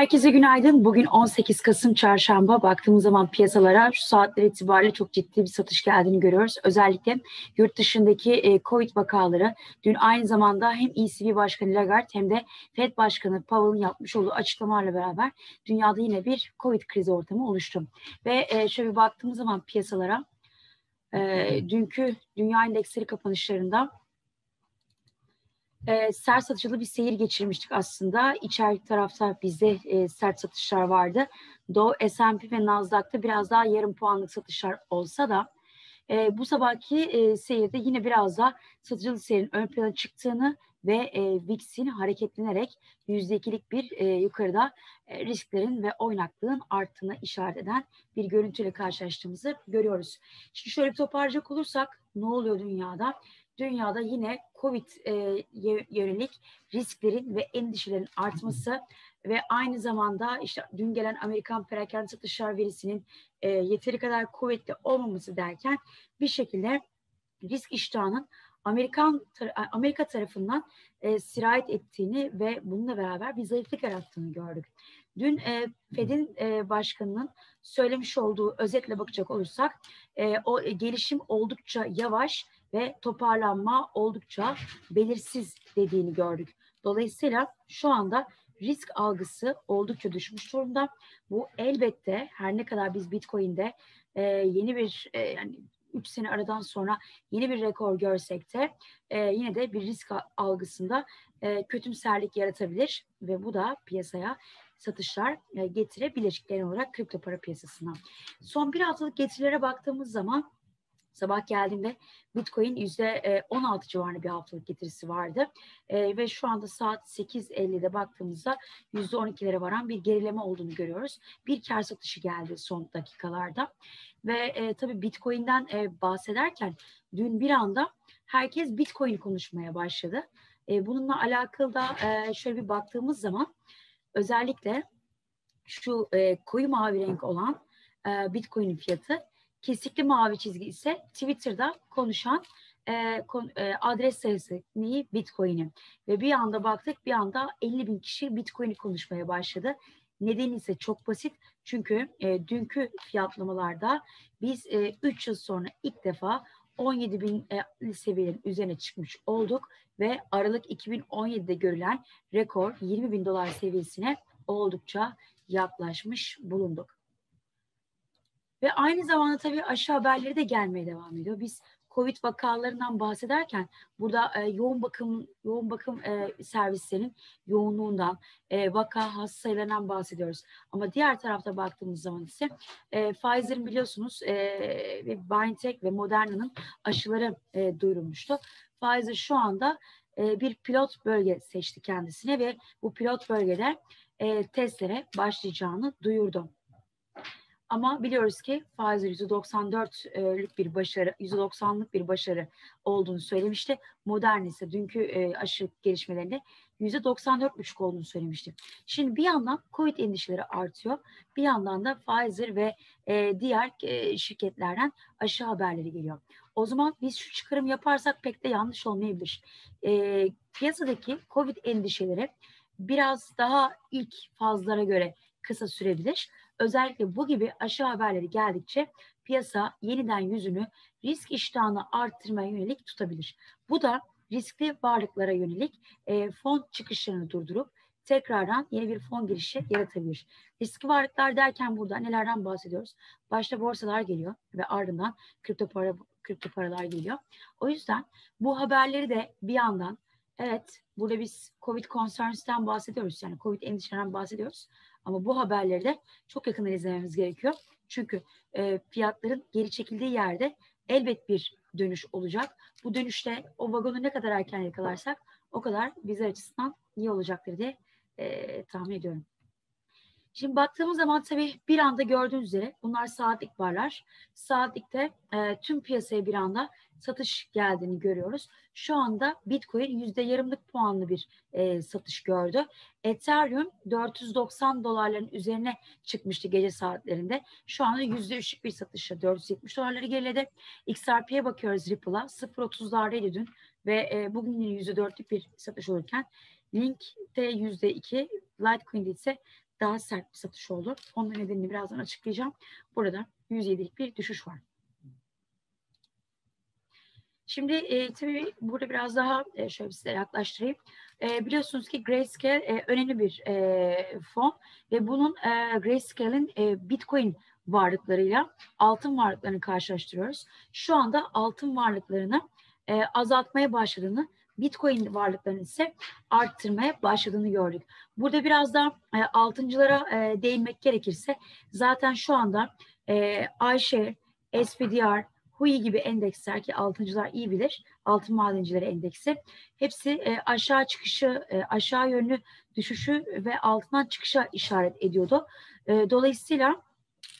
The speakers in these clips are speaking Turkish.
Herkese günaydın. Bugün 18 Kasım Çarşamba. Baktığımız zaman piyasalara şu saatler itibariyle çok ciddi bir satış geldiğini görüyoruz. Özellikle yurt dışındaki e, Covid vakaları dün aynı zamanda hem ECB Başkanı Lagarde hem de Fed Başkanı Powell'ın yapmış olduğu açıklamalarla beraber dünyada yine bir Covid krizi ortamı oluştu. Ve e, şöyle bir baktığımız zaman piyasalara e, dünkü dünya endeksleri kapanışlarında e, sert satıcılı bir seyir geçirmiştik aslında. İçerik tarafta bizde e, sert satışlar vardı. Dow, S&P ve Nasdaq'ta biraz daha yarım puanlık satışlar olsa da e, bu sabahki e, seyirde yine biraz daha satıcılı seyirin ön plana çıktığını ve e, VIX'in hareketlenerek %2'lik bir e, yukarıda e, risklerin ve oynaklığın arttığını işaret eden bir görüntüyle karşılaştığımızı görüyoruz. Şimdi şöyle bir toparlayacak olursak ne oluyor dünyada? Dünyada yine COVID e, yönelik risklerin ve endişelerin artması ve aynı zamanda işte dün gelen Amerikan perakende satışlar verisinin e, yeteri kadar kuvvetli olmaması derken bir şekilde risk iştahının Amerikan Amerika tarafından e, sirayet ettiğini ve bununla beraber bir zayıflık yarattığını gördük. Dün e, Fed'in e, başkanının söylemiş olduğu özetle bakacak olursak e, o e, gelişim oldukça yavaş ve toparlanma oldukça belirsiz dediğini gördük. Dolayısıyla şu anda risk algısı oldukça düşmüş durumda. Bu elbette her ne kadar biz Bitcoin'de e, yeni bir e, yani 3 sene aradan sonra yeni bir rekor görsek de e, yine de bir risk algısında e, kötümserlik yaratabilir ve bu da piyasaya satışlar e, getirebilir genel olarak kripto para piyasasına. Son bir haftalık getirilere baktığımız zaman Sabah geldiğimde Bitcoin yüzde 16 civarında bir haftalık getirisi vardı. E, ve şu anda saat 8.50'de baktığımızda yüzde 12'lere varan bir gerileme olduğunu görüyoruz. Bir kar satışı geldi son dakikalarda. Ve e, tabii Bitcoin'den e, bahsederken dün bir anda herkes Bitcoin konuşmaya başladı. E, bununla alakalı da e, şöyle bir baktığımız zaman özellikle şu e, koyu mavi renk olan e, Bitcoin'in fiyatı Kesikli mavi çizgi ise Twitter'da konuşan e, kon, e, adres sayısı neyi? Bitcoin'i. Ve bir anda baktık bir anda 50 bin kişi Bitcoin'i konuşmaya başladı. Nedeni ise çok basit. Çünkü e, dünkü fiyatlamalarda biz 3 e, yıl sonra ilk defa 17 bin e, seviyelerin üzerine çıkmış olduk ve Aralık 2017'de görülen rekor 20 bin dolar seviyesine oldukça yaklaşmış bulunduk. Ve aynı zamanda tabii aşı haberleri de gelmeye devam ediyor. Biz Covid vakalarından bahsederken burada e, yoğun bakım yoğun bakım e, servislerinin yoğunluğundan, e, vaka hasta sayılarından bahsediyoruz. Ama diğer tarafta baktığımız zaman ise e, Pfizer'in biliyorsunuz e, BioNTech ve Moderna'nın aşıları e, duyurulmuştu. Pfizer şu anda e, bir pilot bölge seçti kendisine ve bu pilot bölgede e, testlere başlayacağını duyurdu. Ama biliyoruz ki Pfizer %94'lük bir başarı, %90'lık bir başarı olduğunu söylemişti. Modern ise dünkü e, aşı gelişmelerinde %94,5 olduğunu söylemişti. Şimdi bir yandan COVID endişeleri artıyor. Bir yandan da Pfizer ve e, diğer e, şirketlerden aşı haberleri geliyor. O zaman biz şu çıkarım yaparsak pek de yanlış olmayabilir. Piyasadaki COVID endişeleri biraz daha ilk fazlara göre kısa sürebilir. Özellikle bu gibi aşı haberleri geldikçe piyasa yeniden yüzünü risk iştahını arttırmaya yönelik tutabilir. Bu da riskli varlıklara yönelik e, fon çıkışlarını durdurup tekrardan yeni bir fon girişi yaratabilir. Riskli varlıklar derken burada nelerden bahsediyoruz? Başta borsalar geliyor ve ardından kripto para kripto paralar geliyor. O yüzden bu haberleri de bir yandan evet burada biz Covid concerns'ten bahsediyoruz. Yani Covid endişelerinden bahsediyoruz. Ama bu haberleri de çok yakından izlememiz gerekiyor. Çünkü e, fiyatların geri çekildiği yerde elbet bir dönüş olacak. Bu dönüşte o vagonu ne kadar erken yakalarsak o kadar bizler açısından iyi olacaktır diye e, tahmin ediyorum. Şimdi baktığımız zaman tabii bir anda gördüğünüz üzere bunlar saatlik varlar. Saatlikte e, tüm piyasaya bir anda satış geldiğini görüyoruz. Şu anda Bitcoin yüzde yarımlık puanlı bir e, satış gördü. Ethereum 490 dolarların üzerine çıkmıştı gece saatlerinde. Şu anda yüzde üçlük bir satışla 470 dolarları geriledi. XRP'ye bakıyoruz Ripple'a 0.30'lardaydı dün ve e, bugün yine yüzde dörtlük bir satış olurken Link'te yüzde iki, Litecoin'de ise daha sert bir satış oldu. Onun nedenini birazdan açıklayacağım. Burada 107'lik bir düşüş var. Şimdi e, tabii burada biraz daha e, şöyle size yaklaştırayım. E, biliyorsunuz ki Grayscale e, önemli bir e, fon ve bunun e, Grayscale'in e, Bitcoin varlıklarıyla altın varlıklarını karşılaştırıyoruz. Şu anda altın varlıklarını e, azaltmaya başladığını, Bitcoin varlıklarını ise arttırmaya başladığını gördük. Burada biraz da e, altıncılara e, değinmek gerekirse zaten şu anda e, iShare, SPDR, HUI gibi endeksler ki altıncılar iyi bilir, altın madencileri endeksi hepsi e, aşağı çıkışı, e, aşağı yönlü düşüşü ve altından çıkışa işaret ediyordu. E, dolayısıyla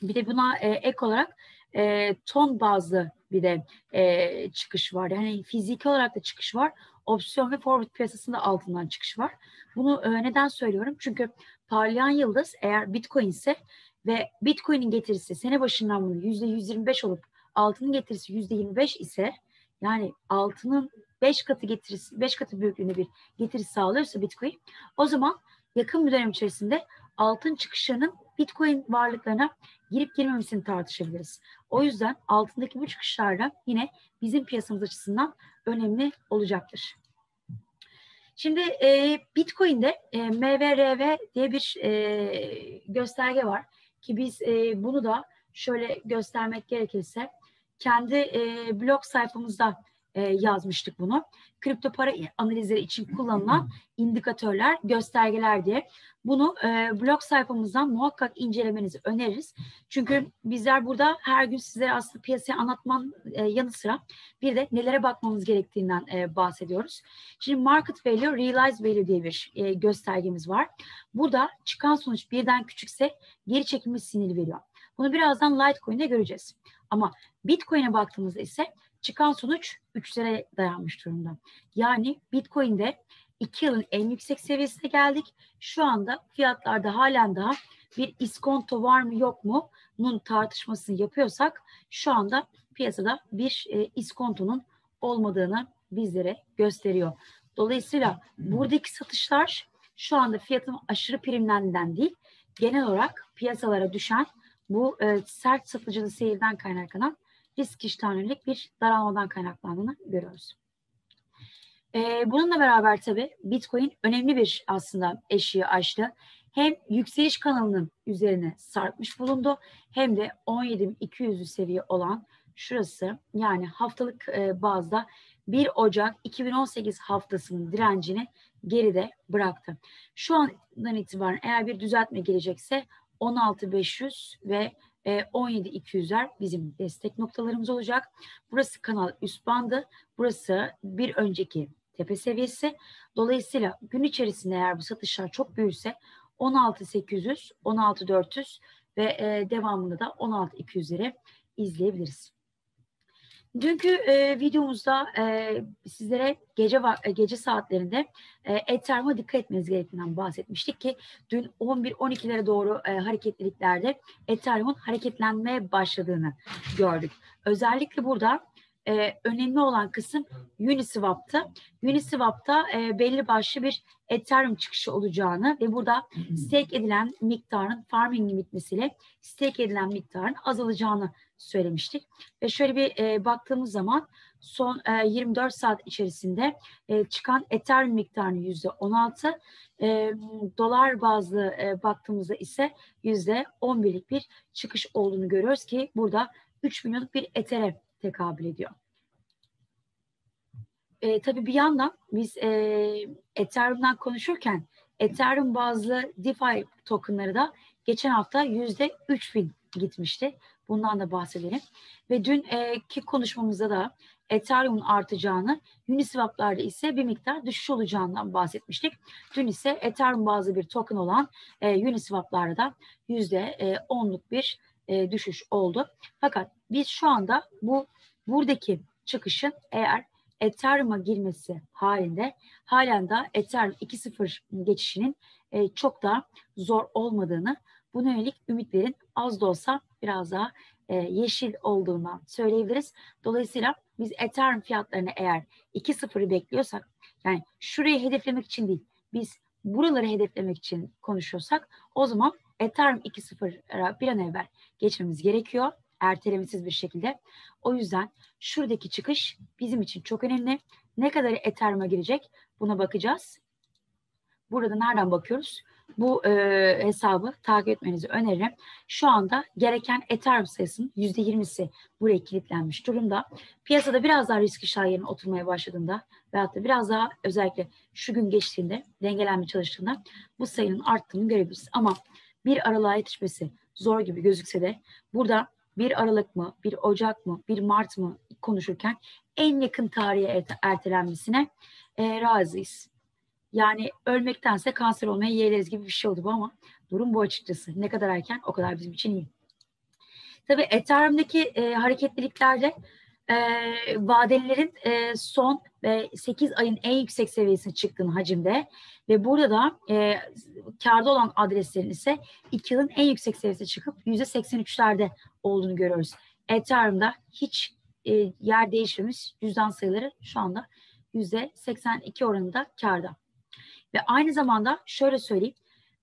bir de buna e, ek olarak e, ton bazlı bir de e, çıkış var. Yani fiziki olarak da çıkış var. Opsiyon ve forward piyasasında altından çıkış var. Bunu e, neden söylüyorum? Çünkü parlayan yıldız eğer Bitcoin ise ve Bitcoin'in getirisi sene başından bunu %125 olup altının getirisi %25 ise yani altının 5 katı getirisi 5 katı büyüklüğünde bir getirisi sağlıyorsa Bitcoin o zaman yakın bir dönem içerisinde altın çıkışının Bitcoin varlıklarına girip girmemesini tartışabiliriz. O yüzden altındaki bu çıkışlarda yine bizim piyasamız açısından önemli olacaktır. Şimdi e, Bitcoin'de e, MVRV diye bir e, gösterge var ki biz e, bunu da şöyle göstermek gerekirse kendi e, blog sayfamızda e, yazmıştık bunu. Kripto para analizleri için kullanılan indikatörler, göstergeler diye. Bunu e, blog sayfamızdan muhakkak incelemenizi öneririz. Çünkü bizler burada her gün sizlere aslında piyasayı anlatman e, yanı sıra bir de nelere bakmamız gerektiğinden e, bahsediyoruz. Şimdi market value, realized value diye bir e, göstergemiz var. Burada çıkan sonuç birden küçükse geri çekilme sinyali veriyor. Bunu birazdan Litecoin'de göreceğiz. Ama Bitcoin'e baktığımızda ise çıkan sonuç 3'lere dayanmış durumda. Yani Bitcoin'de 2 yılın en yüksek seviyesine geldik. Şu anda fiyatlarda halen daha bir iskonto var mı yok mu bunun tartışmasını yapıyorsak şu anda piyasada bir e, iskontonun olmadığını bizlere gösteriyor. Dolayısıyla buradaki satışlar şu anda fiyatın aşırı primlerinden değil, genel olarak piyasalara düşen bu e, sert satıcılı seyirden kaynaklanan risk iştahlık bir daralmadan kaynaklandığını görüyoruz. E, bununla beraber tabii Bitcoin önemli bir aslında eşiği aştı. Hem yükseliş kanalının üzerine sarkmış bulundu hem de 17.200'lü seviye olan şurası yani haftalık e, bazda 1 Ocak 2018 haftasının direncini geride bıraktı. Şu andan itibaren eğer bir düzeltme gelecekse 16.500 ve 17.200'ler e, bizim destek noktalarımız olacak. Burası kanal üst bandı. Burası bir önceki tepe seviyesi. Dolayısıyla gün içerisinde eğer bu satışlar çok büyürse 16.800, 16.400 ve e, devamında da 16.200'leri izleyebiliriz. Dünkü e, videomuzda e, sizlere gece e, gece saatlerinde e, Ethereum'a dikkat etmeniz gerektiğinden bahsetmiştik ki dün 11-12'lere doğru e, hareketliliklerde Ethereum'un hareketlenmeye başladığını gördük. Özellikle burada e, önemli olan kısım Uniswap'ta. Uniswap'ta e, belli başlı bir Ethereum çıkışı olacağını ve burada stake edilen miktarın farming bitmesiyle stake edilen miktarın azalacağını söylemiştik. Ve şöyle bir e, baktığımız zaman son e, 24 saat içerisinde e, çıkan Ethereum miktarını yüzde 16, e, dolar bazlı e, baktığımızda ise yüzde 11'lik bir çıkış olduğunu görüyoruz ki burada 3 milyonluk bir Ethereum tekabül ediyor. E, tabii bir yandan biz e, Ethereum'dan konuşurken Ethereum bazlı DeFi tokenları da geçen hafta yüzde 3000 gitmişti. Bundan da bahsedelim. Ve dünkü konuşmamızda da Ethereum'un artacağını, Uniswap'larda ise bir miktar düşüş olacağından bahsetmiştik. Dün ise Ethereum bazı bir token olan e, Uniswap'larda da %10'luk e, bir e, düşüş oldu. Fakat biz şu anda bu buradaki çıkışın eğer Ethereum'a girmesi halinde halen daha Ethereum 2.0 geçişinin e, çok da zor olmadığını, buna yönelik ümitlerin az da olsa biraz daha e, yeşil olduğundan söyleyebiliriz. Dolayısıyla biz Ethereum fiyatlarını eğer 2.0'ı bekliyorsak yani şurayı hedeflemek için değil biz buraları hedeflemek için konuşuyorsak o zaman Ethereum 2.0'a bir an evvel geçmemiz gerekiyor. Ertelemesiz bir şekilde. O yüzden şuradaki çıkış bizim için çok önemli. Ne kadar Ethereum'a girecek buna bakacağız. Burada nereden bakıyoruz? Bu e, hesabı takip etmenizi öneririm. Şu anda gereken Ethereum sayısının %20'si buraya kilitlenmiş durumda. Piyasada biraz daha risk işaretlerinin oturmaya başladığında veyahut da biraz daha özellikle şu gün geçtiğinde dengelenme çalıştığında bu sayının arttığını görebiliriz. Ama bir aralığa yetişmesi zor gibi gözükse de burada bir Aralık mı, bir Ocak mı, bir Mart mı konuşurken en yakın tarihe ertelenmesine e, razıyız. Yani ölmektense kanser olmaya yeğleriz gibi bir şey oldu bu ama durum bu açıkçası. Ne kadar erken o kadar bizim için iyi. Tabii Ethereum'daki e, hareketliliklerde e, vadelilerin e, son e, 8 ayın en yüksek seviyesine çıktığını hacimde ve burada da e, karda olan adreslerin ise 2 yılın en yüksek seviyesine çıkıp %83'lerde olduğunu görüyoruz. Ethereum'da hiç e, yer değişmemiş cüzdan sayıları şu anda %82 oranında karda. Ve aynı zamanda şöyle söyleyeyim,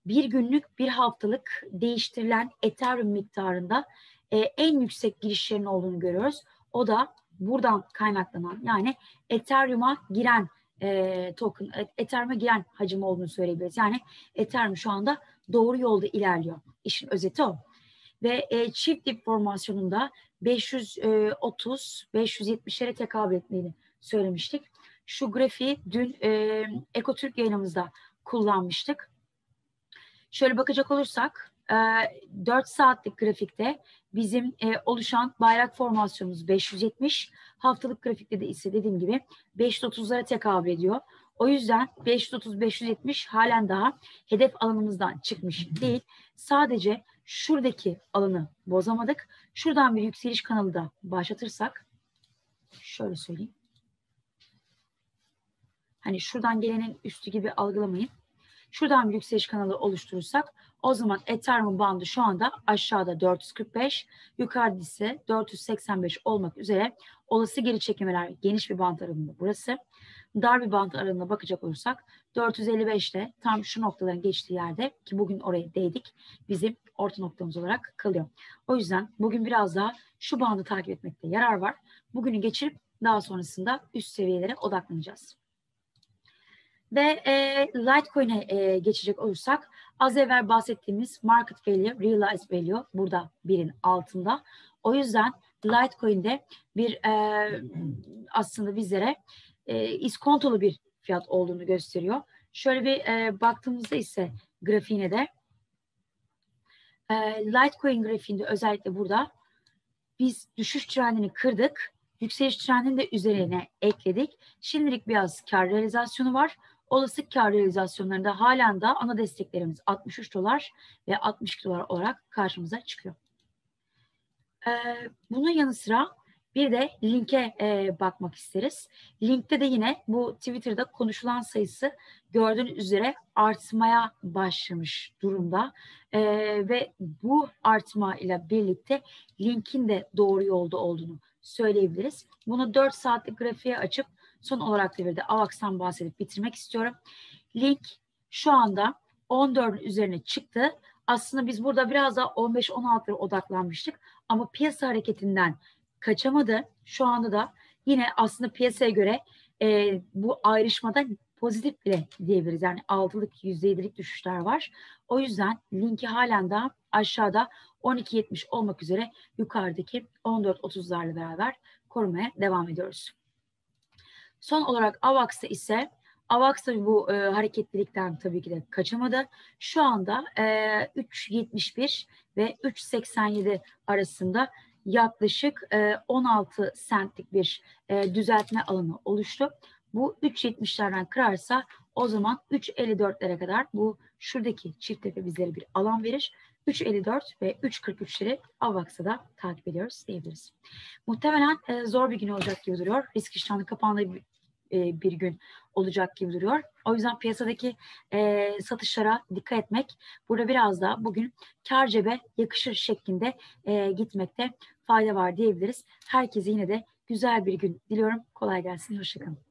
bir günlük, bir haftalık değiştirilen Ethereum miktarında e, en yüksek girişlerin olduğunu görüyoruz. O da buradan kaynaklanan yani Ethereum'a giren e, token, e, Ethereum'a giren hacim olduğunu söyleyebiliriz. Yani Ethereum şu anda doğru yolda ilerliyor. İşin özeti o. Ve e, çift dip formasyonunda 530-570'lere tekabül ettiğini söylemiştik. Şu grafiği dün e, Ekotürk yayınımızda kullanmıştık. Şöyle bakacak olursak e, 4 saatlik grafikte bizim e, oluşan bayrak formasyonumuz 570. Haftalık grafikte de ise dediğim gibi 530'lara tekabül ediyor. O yüzden 530-570 halen daha hedef alanımızdan çıkmış değil. Sadece şuradaki alanı bozamadık. Şuradan bir yükseliş kanalı da başlatırsak şöyle söyleyeyim. Hani şuradan gelenin üstü gibi algılamayın. Şuradan bir yükseliş kanalı oluşturursak o zaman Ethereum bandı şu anda aşağıda 445, yukarıda ise 485 olmak üzere olası geri çekimler geniş bir band aralığında burası. Dar bir band aralığına bakacak olursak 455'te tam şu noktaların geçtiği yerde ki bugün oraya değdik bizim orta noktamız olarak kalıyor. O yüzden bugün biraz daha şu bandı takip etmekte yarar var. Bugünü geçirip daha sonrasında üst seviyelere odaklanacağız. Ve e, Litecoin'e e, geçecek olursak az evvel bahsettiğimiz market value, realized value burada birin altında. O yüzden Litecoin'de bir e, aslında bizlere e, iskontolu bir fiyat olduğunu gösteriyor. Şöyle bir e, baktığımızda ise grafiğine de e, Litecoin grafiğinde özellikle burada biz düşüş trendini kırdık. Yükseliş trendini de üzerine ekledik. Şimdilik biraz kar realizasyonu var. Olası kar realizasyonlarında halen daha ana desteklerimiz 63 dolar ve 62 dolar olarak karşımıza çıkıyor. Ee, bunun yanı sıra bir de linke e, bakmak isteriz. Linkte de yine bu Twitter'da konuşulan sayısı gördüğünüz üzere artmaya başlamış durumda. E, ve bu artma ile birlikte linkin de doğru yolda olduğunu söyleyebiliriz. Bunu 4 saatlik grafiğe açıp Son olarak da bir de AVAX'tan bahsedip bitirmek istiyorum. Link şu anda 14'ün üzerine çıktı. Aslında biz burada biraz daha 15-16'lara odaklanmıştık. Ama piyasa hareketinden kaçamadı. Şu anda da yine aslında piyasaya göre e, bu ayrışmada pozitif bile diyebiliriz. Yani altılık, %7'lik düşüşler var. O yüzden linki halen daha aşağıda 12.70 olmak üzere yukarıdaki 14.30'larla beraber korumaya devam ediyoruz. Son olarak AVAX'ta ise AVAX da bu e, hareketlilikten tabii ki de kaçamadı. Şu anda e, 3.71 ve 3.87 arasında yaklaşık e, 16 sentlik bir e, düzeltme alanı oluştu. Bu 3.70'lerden kırarsa o zaman 3.54'lere kadar bu şuradaki çift tepe bizlere bir alan verir. 3.54 ve 3.43'leri AVAX'ı da takip ediyoruz diyebiliriz. Muhtemelen e, zor bir gün olacak gibi duruyor. Risk iştahının kapandığı bir, e, bir gün olacak gibi duruyor. O yüzden piyasadaki e, satışlara dikkat etmek, burada biraz da bugün kar cebe yakışır şeklinde e, gitmekte fayda var diyebiliriz. Herkese yine de güzel bir gün diliyorum. Kolay gelsin, hoşçakalın.